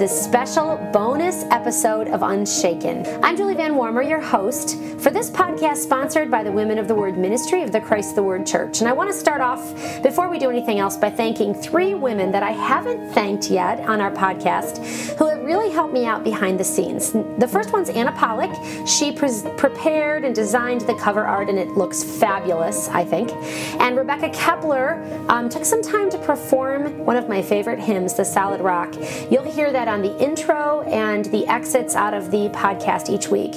this special bonus episode of Unshaken. I'm Julie Van Warmer, your host for this podcast sponsored by the Women of the Word Ministry of the Christ the Word Church. And I want to start off, before we do anything else, by thanking three women that I haven't thanked yet on our podcast who have really helped me out behind the scenes. The first one's Anna Pollock. She pre- prepared and designed the cover art, and it looks fabulous, I think. And Rebecca Kepler um, took some time to perform one of my favorite hymns, The Solid Rock. You'll hear that on the intro and the exits out of the podcast each week.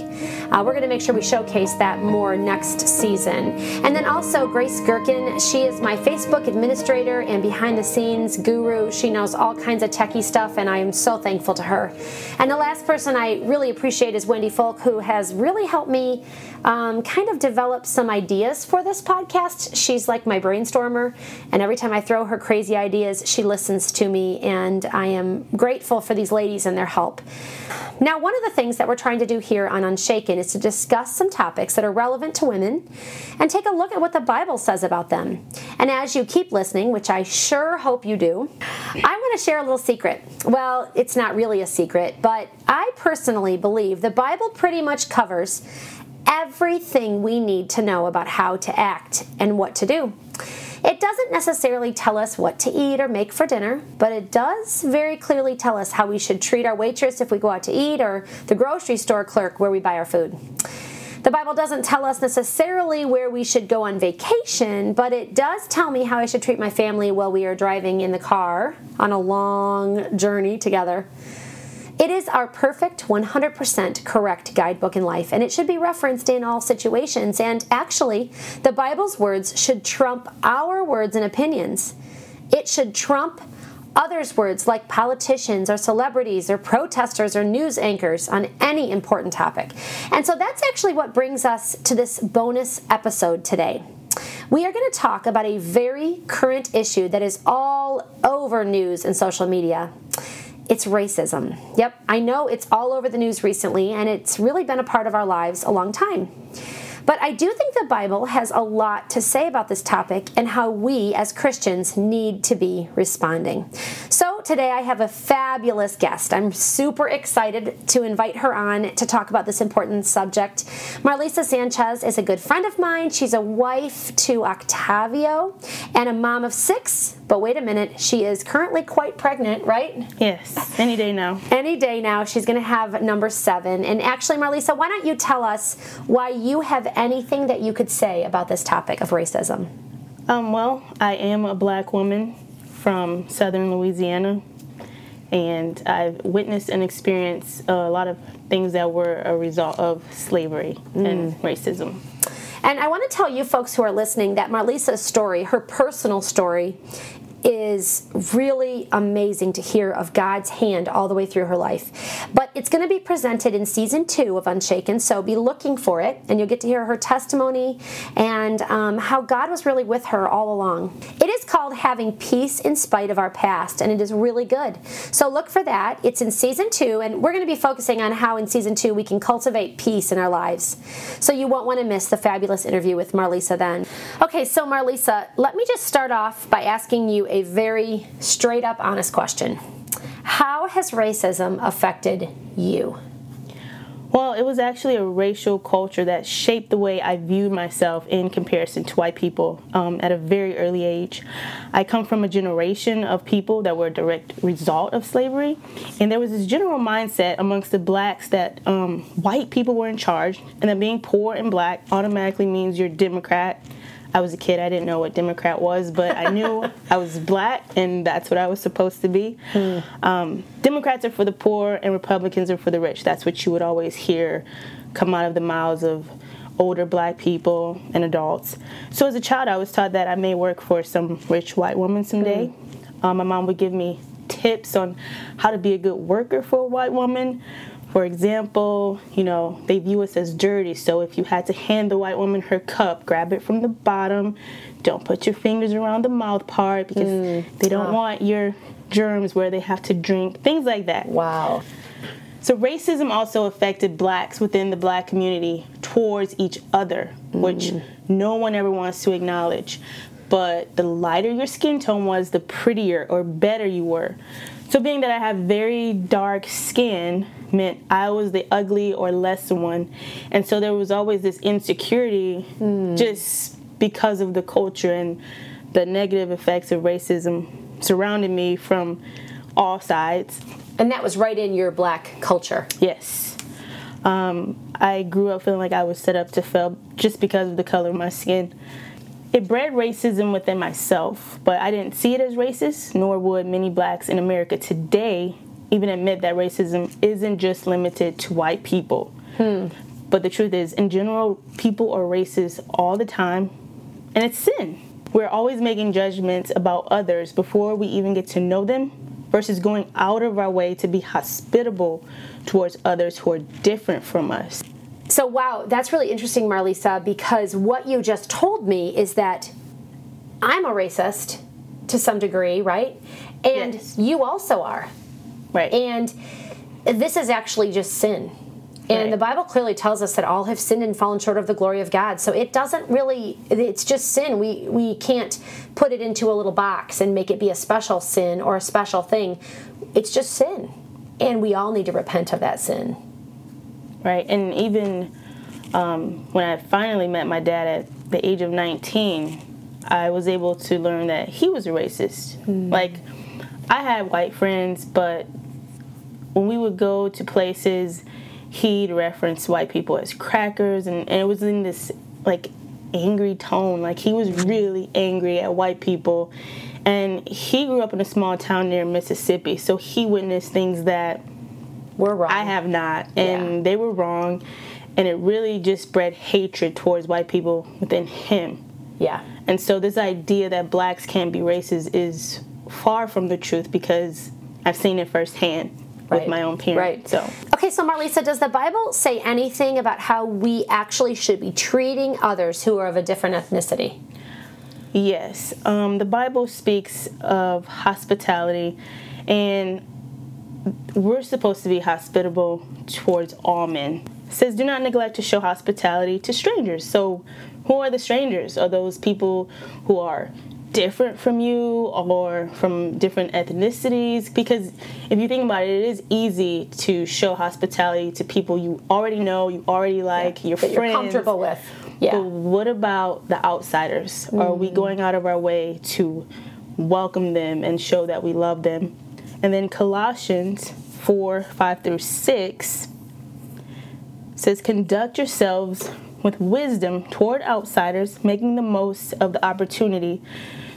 Uh, we're going to make sure we showcase that more next season. And then also Grace Gherkin. She is my Facebook administrator and behind the scenes guru. She knows all kinds of techie stuff, and I am so thankful to her. And the last person I really appreciate is Wendy Folk, who has really helped me um, kind of develop some ideas for this podcast. She's like my brainstormer, and every time I throw her crazy ideas, she listens to me, and I am grateful for these ladies and their help. Now, one of the things that we're trying to do here on Unshaken is to discuss some topics that are relevant to women and take a look at what the Bible says about them. And as you keep listening, which I sure hope you do, I want to share a little secret. Well, it's not really a secret, but I personally believe the Bible pretty much covers everything we need to know about how to act and what to do. It doesn't necessarily tell us what to eat or make for dinner, but it does very clearly tell us how we should treat our waitress if we go out to eat or the grocery store clerk where we buy our food. The Bible doesn't tell us necessarily where we should go on vacation, but it does tell me how I should treat my family while we are driving in the car on a long journey together. It is our perfect 100% correct guidebook in life, and it should be referenced in all situations. And actually, the Bible's words should trump our words and opinions. It should trump others' words like politicians or celebrities or protesters or news anchors on any important topic. And so that's actually what brings us to this bonus episode today. We are going to talk about a very current issue that is all over news and social media. It's racism. Yep, I know it's all over the news recently, and it's really been a part of our lives a long time. But I do think the Bible has a lot to say about this topic and how we as Christians need to be responding. So today I have a fabulous guest. I'm super excited to invite her on to talk about this important subject. Marlisa Sanchez is a good friend of mine. She's a wife to Octavio and a mom of six. But wait a minute, she is currently quite pregnant, right? Yes, any day now. Any day now, she's going to have number seven. And actually, Marlisa, why don't you tell us why you have anything that you could say about this topic of racism? Um, well, I am a black woman from southern Louisiana, and I've witnessed and experienced a lot of things that were a result of slavery mm. and racism. And I want to tell you folks who are listening that Marlisa's story, her personal story, is really amazing to hear of God's hand all the way through her life. But it's going to be presented in season two of Unshaken, so be looking for it, and you'll get to hear her testimony and um, how God was really with her all along. It is called Having Peace in Spite of Our Past, and it is really good. So look for that. It's in season two, and we're going to be focusing on how in season two we can cultivate peace in our lives. So you won't want to miss the fabulous interview with Marlisa then. Okay, so Marlisa, let me just start off by asking you a very straight up, honest question How has racism affected you? Well, it was actually a racial culture that shaped the way I viewed myself in comparison to white people um, at a very early age. I come from a generation of people that were a direct result of slavery, and there was this general mindset amongst the blacks that um, white people were in charge, and that being poor and black automatically means you're Democrat I was a kid, I didn't know what Democrat was, but I knew I was black and that's what I was supposed to be. Hmm. Um, Democrats are for the poor and Republicans are for the rich. That's what you would always hear come out of the mouths of older black people and adults. So as a child, I was taught that I may work for some rich white woman someday. Hmm. Um, my mom would give me tips on how to be a good worker for a white woman for example, you know, they view us as dirty. So if you had to hand the white woman her cup, grab it from the bottom. Don't put your fingers around the mouth part because mm. they don't oh. want your germs where they have to drink, things like that. Wow. So racism also affected blacks within the black community towards each other, mm. which no one ever wants to acknowledge. But the lighter your skin tone was, the prettier or better you were. So, being that I have very dark skin meant I was the ugly or less one. And so there was always this insecurity mm. just because of the culture and the negative effects of racism surrounding me from all sides. And that was right in your black culture? Yes. Um, I grew up feeling like I was set up to fail just because of the color of my skin. It bred racism within myself, but I didn't see it as racist, nor would many blacks in America today even admit that racism isn't just limited to white people. Hmm. But the truth is, in general, people are racist all the time, and it's sin. We're always making judgments about others before we even get to know them versus going out of our way to be hospitable towards others who are different from us. So, wow, that's really interesting, Marlisa, because what you just told me is that I'm a racist to some degree, right? And yes. you also are. Right. And this is actually just sin. And right. the Bible clearly tells us that all have sinned and fallen short of the glory of God. So it doesn't really it's just sin. We we can't put it into a little box and make it be a special sin or a special thing. It's just sin. And we all need to repent of that sin. Right. And even um, when I finally met my dad at the age of 19, I was able to learn that he was a racist. Mm. Like I had white friends, but when we would go to places, he'd reference white people as crackers, and, and it was in this like angry tone. Like he was really angry at white people. And he grew up in a small town near Mississippi, so he witnessed things that were wrong. I have not, and yeah. they were wrong. And it really just spread hatred towards white people within him. Yeah. And so this idea that blacks can't be racist is far from the truth because I've seen it firsthand right. with my own parents. Right. So okay, so Marlisa, does the Bible say anything about how we actually should be treating others who are of a different ethnicity? Yes, um, the Bible speaks of hospitality, and we're supposed to be hospitable towards all men. It says, "Do not neglect to show hospitality to strangers." So, who are the strangers? Are those people who are different from you or from different ethnicities? Because if you think about it it is easy to show hospitality to people you already know you already like yeah, your friends you're comfortable with. Yeah. But what about the outsiders? Mm. are we mm. going out of our way to welcome them and show that we love them? And then colossians 4 5 through 6 says conduct yourselves with wisdom toward outsiders, making the most of the opportunity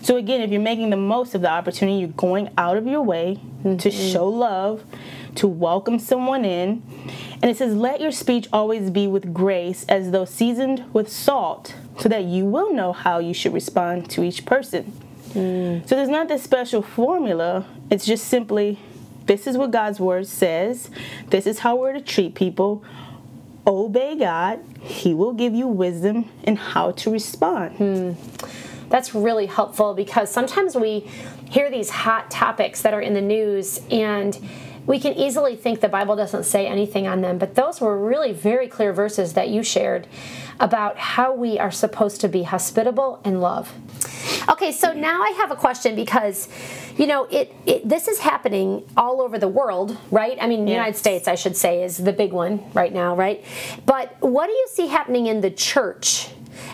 so again, if you're making the most of the opportunity, you're going out of your way mm-hmm. to show love, to welcome someone in. And it says, Let your speech always be with grace, as though seasoned with salt, so that you will know how you should respond to each person. Mm. So there's not this special formula. It's just simply this is what God's word says, this is how we're to treat people. Obey God, He will give you wisdom in how to respond. Mm that's really helpful because sometimes we hear these hot topics that are in the news and we can easily think the Bible doesn't say anything on them, but those were really very clear verses that you shared about how we are supposed to be hospitable and love. Okay, so now I have a question because, you know, it, it this is happening all over the world, right? I mean, the yes. United States, I should say, is the big one right now, right? But what do you see happening in the church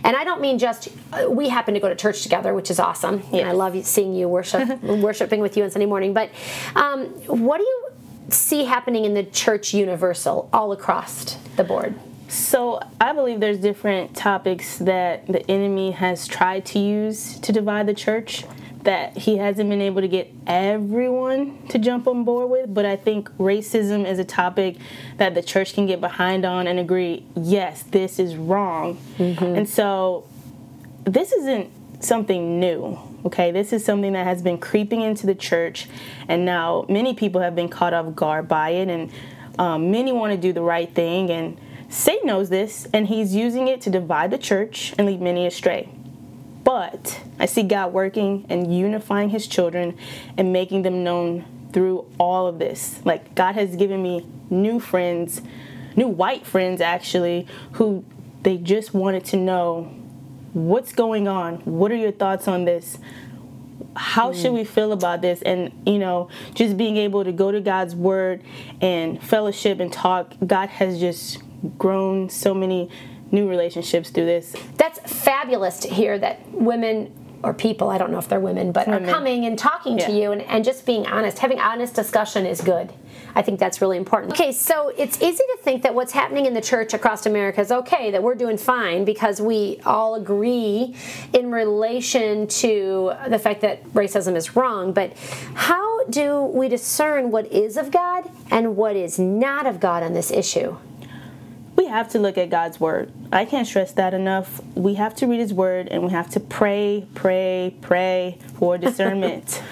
and I don't mean just uh, we happen to go to church together, which is awesome. Yes. And I love seeing you worship, worshiping with you on Sunday morning. But um, what do you see happening in the church universal all across the board? So I believe there's different topics that the enemy has tried to use to divide the church that he hasn't been able to get everyone to jump on board with, but I think racism is a topic that the church can get behind on and agree, yes, this is wrong. Mm-hmm. And so this isn't something new. Okay, this is something that has been creeping into the church, and now many people have been caught off guard by it, and um, many want to do the right thing. And Satan knows this, and he's using it to divide the church and lead many astray. But I see God working and unifying his children and making them known through all of this. Like, God has given me new friends, new white friends actually, who they just wanted to know what's going on? What are your thoughts on this? how hmm. should we feel about this? And, you know, just being able to go to God's word and fellowship and talk, God has just grown so many new relationships through this. That's fabulous to hear that women or people, I don't know if they're women, but women. are coming and talking yeah. to you and, and just being honest. Having honest discussion is good. I think that's really important. Okay, so it's easy to think that what's happening in the church across America is okay, that we're doing fine because we all agree in relation to the fact that racism is wrong. But how do we discern what is of God and what is not of God on this issue? We have to look at God's word. I can't stress that enough. We have to read his word and we have to pray, pray, pray for discernment.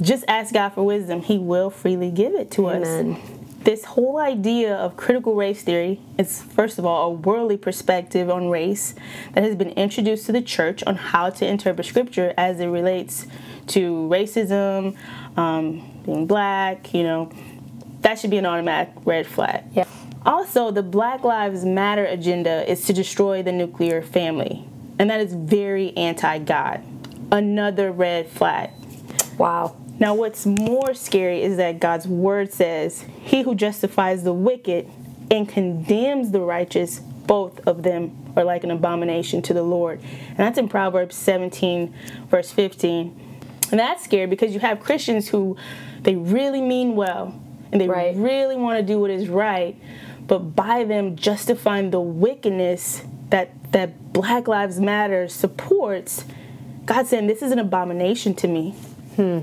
Just ask God for wisdom. He will freely give it to Amen. us. This whole idea of critical race theory is, first of all, a worldly perspective on race that has been introduced to the church on how to interpret scripture as it relates to racism, um, being black, you know. That should be an automatic red flag. Yeah. Also, the Black Lives Matter agenda is to destroy the nuclear family, and that is very anti God. Another red flag. Wow. Now, what's more scary is that God's word says, He who justifies the wicked and condemns the righteous, both of them are like an abomination to the Lord. And that's in Proverbs 17, verse 15. And that's scary because you have Christians who they really mean well and they right. really want to do what is right, but by them justifying the wickedness that that Black Lives Matter supports, God saying this is an abomination to me. Hmm.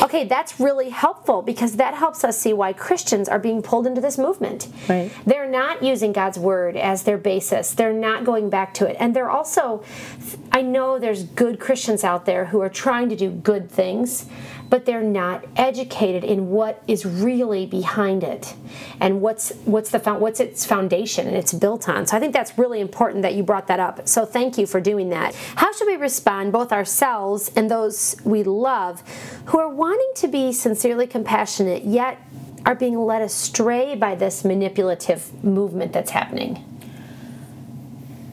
Okay, that's really helpful because that helps us see why Christians are being pulled into this movement. Right. They're not using God's word as their basis. They're not going back to it. And they're also I know there's good Christians out there who are trying to do good things but they're not educated in what is really behind it and what's what's the what's its foundation and it's built on. So I think that's really important that you brought that up. So thank you for doing that. How should we respond both ourselves and those we love who are wanting to be sincerely compassionate yet are being led astray by this manipulative movement that's happening?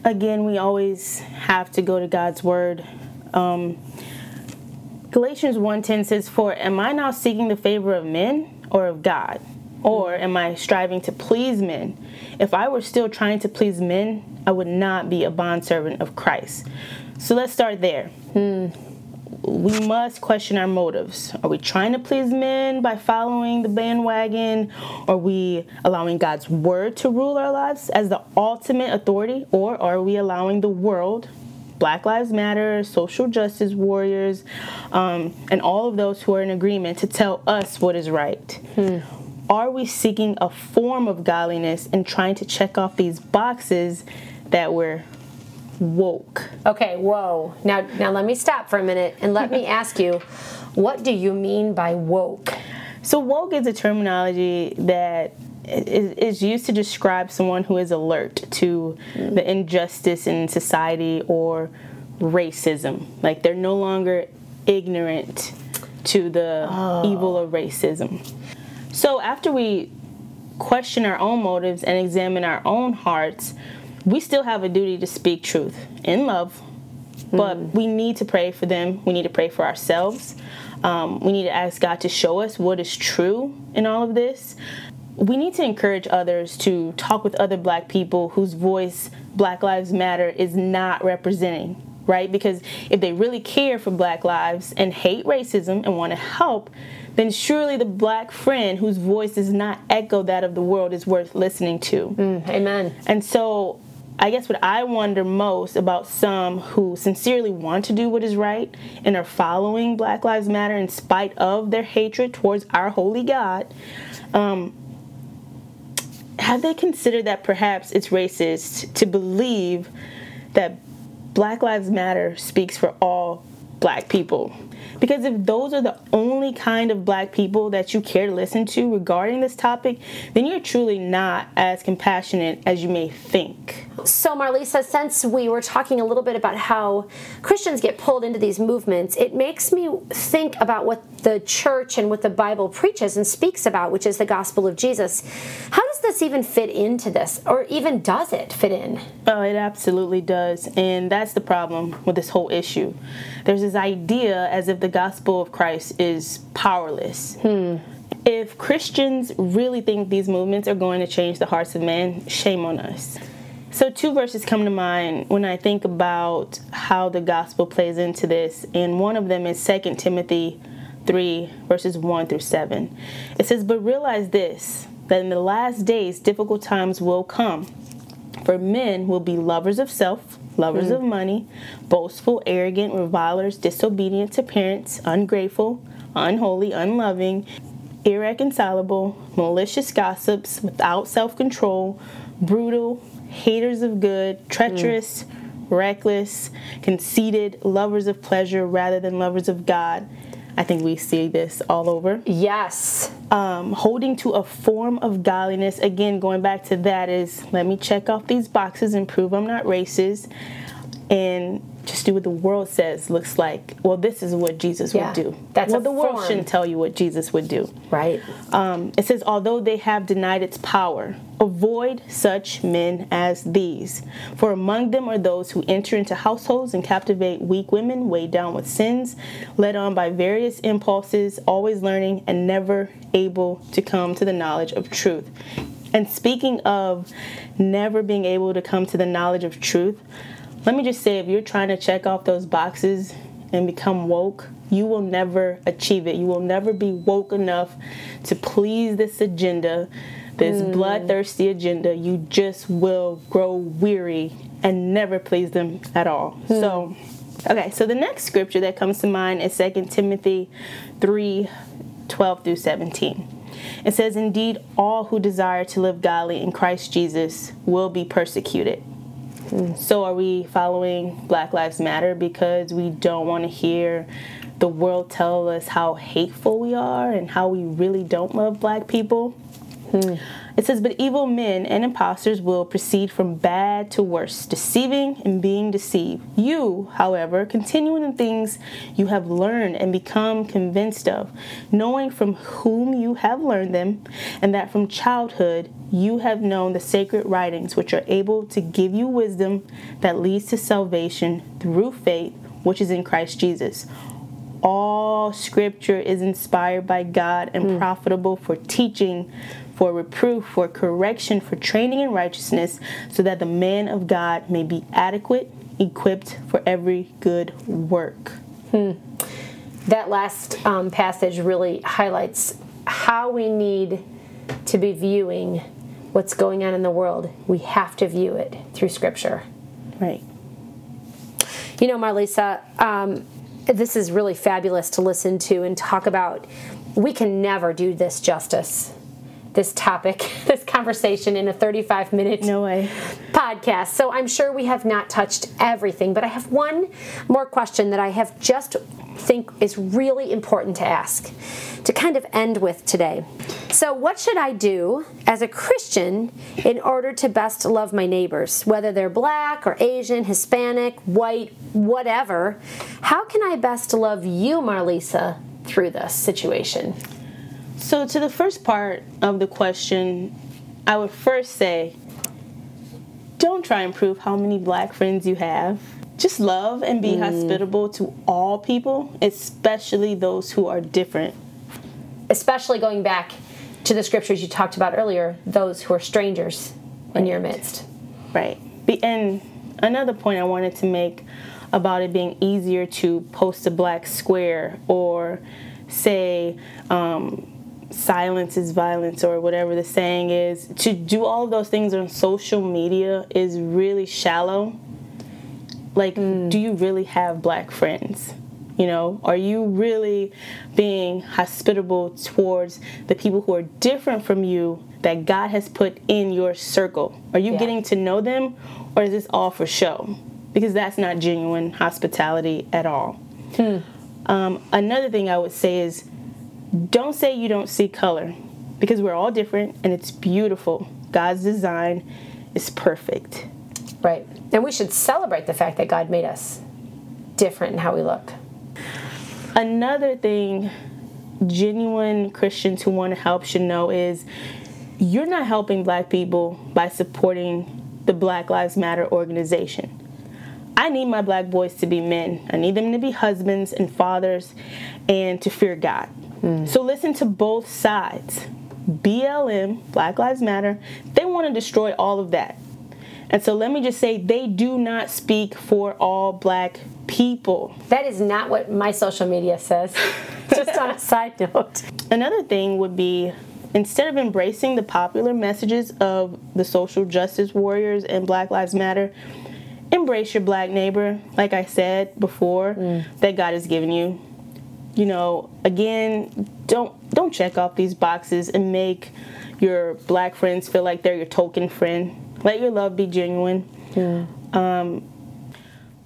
Again, we always have to go to God's word. Um, Galatians 1:10 says, "For am I now seeking the favor of men or of God? Or am I striving to please men? If I were still trying to please men, I would not be a bondservant of Christ." So let's start there. Hmm. We must question our motives. Are we trying to please men by following the bandwagon? Are we allowing God's word to rule our lives as the ultimate authority? Or are we allowing the world Black Lives Matter, social justice warriors, um, and all of those who are in agreement to tell us what is right. Hmm. Are we seeking a form of godliness and trying to check off these boxes that we're woke? Okay, whoa. Now, now let me stop for a minute and let me ask you, what do you mean by woke? So woke is a terminology that is used to describe someone who is alert to the injustice in society or racism. Like they're no longer ignorant to the oh. evil of racism. So after we question our own motives and examine our own hearts, we still have a duty to speak truth in love, but mm. we need to pray for them. We need to pray for ourselves. Um, we need to ask God to show us what is true in all of this we need to encourage others to talk with other black people whose voice Black Lives Matter is not representing, right? Because if they really care for black lives and hate racism and want to help, then surely the black friend whose voice does not echo that of the world is worth listening to. Mm, amen. And so I guess what I wonder most about some who sincerely want to do what is right and are following Black Lives Matter in spite of their hatred towards our holy God. Um, have they considered that perhaps it's racist to believe that Black Lives Matter speaks for all black people? Because if those are the only kind of black people that you care to listen to regarding this topic, then you're truly not as compassionate as you may think. So, Marlisa, since we were talking a little bit about how Christians get pulled into these movements, it makes me think about what the church and what the Bible preaches and speaks about, which is the gospel of Jesus. How does this even fit into this, or even does it fit in? Oh, it absolutely does. And that's the problem with this whole issue. There's this idea as as if the gospel of Christ is powerless. Hmm. If Christians really think these movements are going to change the hearts of men, shame on us. So, two verses come to mind when I think about how the gospel plays into this, and one of them is 2 Timothy 3, verses 1 through 7. It says, But realize this, that in the last days difficult times will come. For men will be lovers of self, lovers of mm. money, boastful, arrogant, revilers, disobedient to parents, ungrateful, unholy, unloving, irreconcilable, malicious gossips, without self control, brutal, haters of good, treacherous, mm. reckless, conceited, lovers of pleasure rather than lovers of God. I think we see this all over. Yes. Um, holding to a form of godliness, again, going back to that, is let me check off these boxes and prove I'm not racist. And just do what the world says looks like. Well, this is what Jesus Yeah, would do. that's well, the world form. shouldn't tell you what Jesus would do. Right. Um, it says, although they have denied its power, avoid such men as these. For among them are those who enter into households and captivate weak women, weighed down with sins, led on by various impulses, always learning and never able to come to the knowledge of truth. And speaking of never being able to come to the knowledge of truth, let me just say if you're trying to check off those boxes and become woke, you will never achieve it. You will never be woke enough to please this agenda, this mm. bloodthirsty agenda. You just will grow weary and never please them at all. Hmm. So, okay, so the next scripture that comes to mind is 2 Timothy 3 12 through 17. It says, Indeed, all who desire to live godly in Christ Jesus will be persecuted. So, are we following Black Lives Matter because we don't want to hear the world tell us how hateful we are and how we really don't love black people? Hmm. It says, But evil men and impostors will proceed from bad to worse, deceiving and being deceived. You, however, continue in the things you have learned and become convinced of, knowing from whom you have learned them, and that from childhood you have known the sacred writings, which are able to give you wisdom that leads to salvation through faith, which is in Christ Jesus. All scripture is inspired by God and hmm. profitable for teaching, for reproof, for correction, for training in righteousness, so that the man of God may be adequate, equipped for every good work. That last um, passage really highlights how we need to be viewing what's going on in the world. We have to view it through Scripture. Right. You know, Marlisa, um, this is really fabulous to listen to and talk about. We can never do this justice, this topic, this conversation in a 35 minute No way. podcast. So I'm sure we have not touched everything, but I have one more question that I have just think is really important to ask to kind of end with today. So, what should I do as a Christian in order to best love my neighbors, whether they're black or Asian, Hispanic, white, whatever? How can I best love you, Marlisa, through this situation? So, to the first part of the question, I would first say don't try and prove how many black friends you have. Just love and be hospitable to all people, especially those who are different. Especially going back to the scriptures you talked about earlier, those who are strangers in your midst. Right. And another point I wanted to make about it being easier to post a black square or say um, silence is violence or whatever the saying is, to do all of those things on social media is really shallow. Like, do you really have black friends? You know, are you really being hospitable towards the people who are different from you that God has put in your circle? Are you Yeah. getting to know them or is this all for show? Because that's not genuine hospitality at all. Um, another thing I would say is don't say you don't see color because we're all different and it's beautiful. God's design is perfect. Right. And we should celebrate the fact that God made us different in how we look. Another thing genuine Christians who want to help should know is you're not helping black people by supporting the Black Lives Matter organization. I need my black boys to be men. I need them to be husbands and fathers and to fear God. Mm. So listen to both sides. BLM, Black Lives Matter, they want to destroy all of that. And so let me just say, they do not speak for all black people. That is not what my social media says. just on a side note. Another thing would be instead of embracing the popular messages of the social justice warriors and Black Lives Matter, embrace your black neighbor, like I said before, mm. that God has given you. You know, again, don't don't check off these boxes and make your black friends feel like they're your token friend. Let your love be genuine. Mm. Um,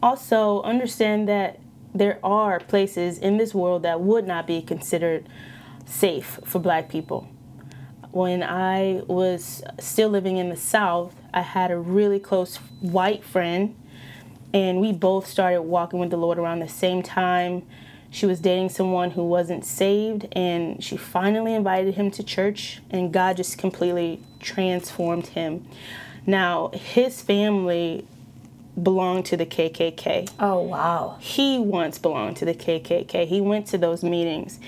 also, understand that there are places in this world that would not be considered safe for black people when I was still living in the South, I had a really close white friend, and we both started walking with the Lord around the same time. She was dating someone who wasn't saved, and she finally invited him to church, and God just completely transformed him. Now, his family belonged to the KKK. Oh, wow. He once belonged to the KKK. He went to those meetings.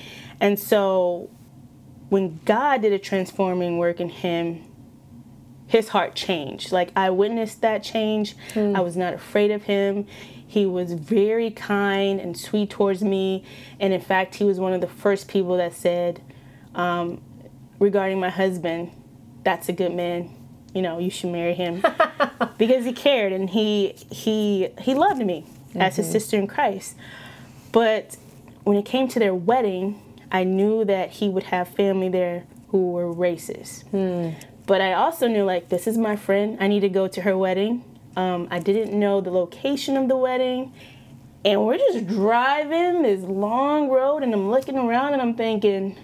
And so when God did a transforming work in him, his heart changed. Like I witnessed that change. Mm. I was not afraid of him. He was very kind and sweet towards me. And in fact, he was one of the first people that said, um, regarding my husband, that's a good man. You know, you should marry him because he cared and he he he loved me mm-hmm. as his mm-hmm. sister in Christ. But when it came to their wedding, I knew that he would have family there who were racist. Hmm. But I also knew, like, this is my friend. I need to go to her wedding. Um, I didn't know the location of the wedding. And we're just driving this long road, and I'm looking around and I'm thinking,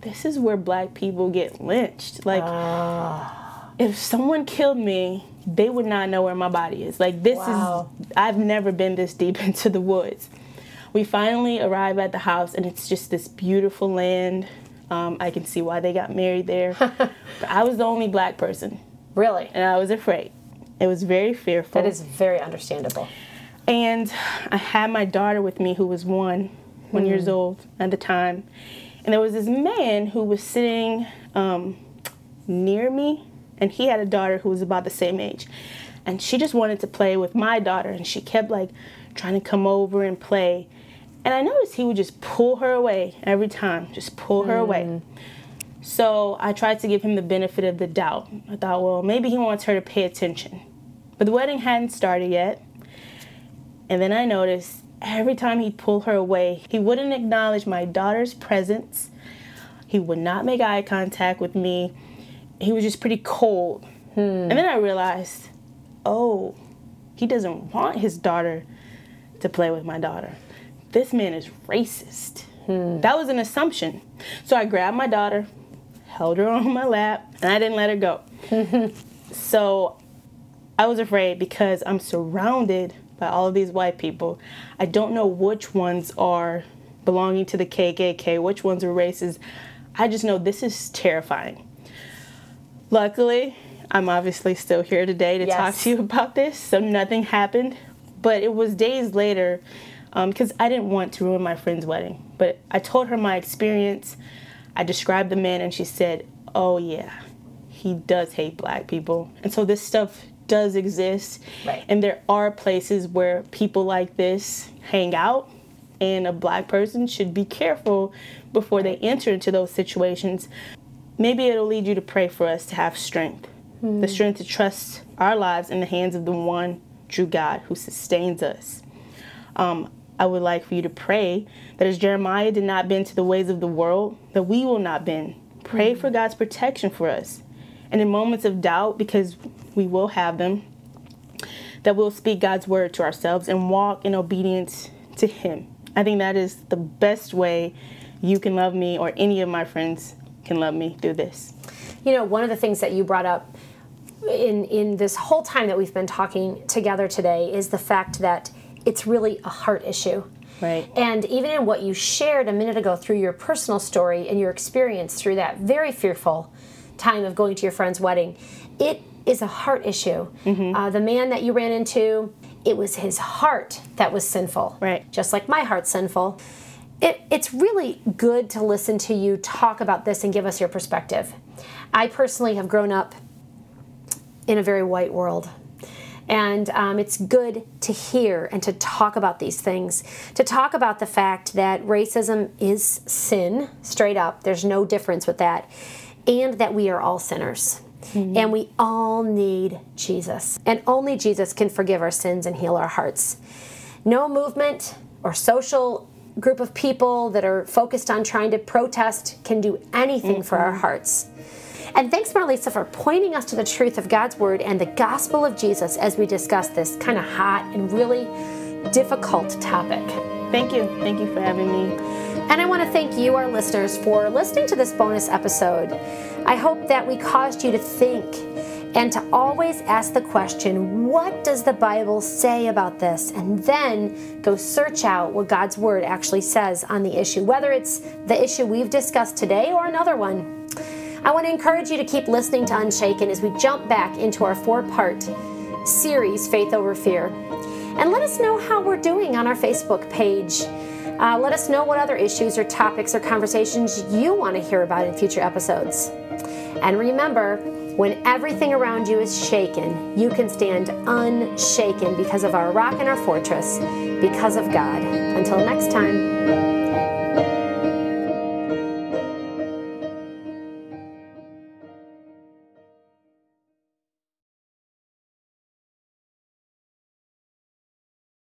this is where black people get lynched. Like, uh. if someone killed me, they would not know where my body is. Like, this wow. is, I've never been this deep into the woods we finally arrive at the house, and it's just this beautiful land. Um, I can see why they got married there. I was the only black person. Really? And I was afraid. It was very fearful. That is very understandable. And I had my daughter with me who was one, one mm. years old at the time. And there was this man who was sitting um, near me, and he had a daughter who was about the same age. And she just wanted to play with my daughter, and she kept like trying to come over and play. And I noticed he would just pull her away every time, just pull her mm. away. So I tried to give him the benefit of the doubt. I thought, well, maybe he wants her to pay attention. But the wedding hadn't started yet. And then I noticed every time he'd pull her away, he wouldn't acknowledge my daughter's presence. He would not make eye contact with me. He was just pretty cold. Hmm. And then I realized, oh, he doesn't want his daughter to play with my daughter this man is racist. Hmm. That was an assumption. So I grabbed my daughter, held her on my lap, and I didn't let her go. so I was afraid because I'm surrounded by all of these white people. I don't know which ones are belonging to the KKK, which ones are racist. I just know this is terrifying. Luckily, I'm obviously still here today to yes. talk to you about this, so nothing happened. But it was days later because um, I didn't want to ruin my friend's wedding. But I told her my experience. I described the man, and she said, "Oh yeah, he does hate black people." And so this stuff does exist, right. and there are places where people like this hang out, and a black person should be careful before they enter into those situations. Maybe it'll lead you to pray for us to have strength, mm. the strength to trust our lives in the hands of the one true God who sustains us. Um, I would like for you to pray that as Jeremiah did not bend to the ways of the world, that we will not bend. Pray mm-hmm. for God's protection for us. And in moments of doubt, because we will have them, that we'll speak God's word to ourselves and walk in obedience to Him. I think that is the best way you can love me or any of my friends can love me through this. You know, one of the things that you brought up in in this whole time that we've been talking together today is the fact that it's really a heart issue. Right. And even in what you shared a minute ago through your personal story and your experience through that very fearful time of going to your friend's wedding, it is a heart issue. Mm-hmm. Uh, the man that you ran into, it was his heart that was sinful. Right. Just like my heart's sinful. It, it's really good to listen to you talk about this and give us your perspective. I personally have grown up in a very white world. And um, it's good to hear and to talk about these things, to talk about the fact that racism is sin, straight up. There's no difference with that. And that we are all sinners. Mm-hmm. And we all need Jesus. And only Jesus can forgive our sins and heal our hearts. No movement or social group of people that are focused on trying to protest can do anything mm-hmm. for our hearts. And thanks, Marlisa, for pointing us to the truth of God's Word and the gospel of Jesus as we discuss this kind of hot and really difficult topic. Thank you. Thank you for having me. And I want to thank you, our listeners, for listening to this bonus episode. I hope that we caused you to think and to always ask the question, what does the Bible say about this? And then go search out what God's Word actually says on the issue, whether it's the issue we've discussed today or another one. I want to encourage you to keep listening to Unshaken as we jump back into our four part series, Faith Over Fear. And let us know how we're doing on our Facebook page. Uh, let us know what other issues or topics or conversations you want to hear about in future episodes. And remember, when everything around you is shaken, you can stand unshaken because of our rock and our fortress, because of God. Until next time.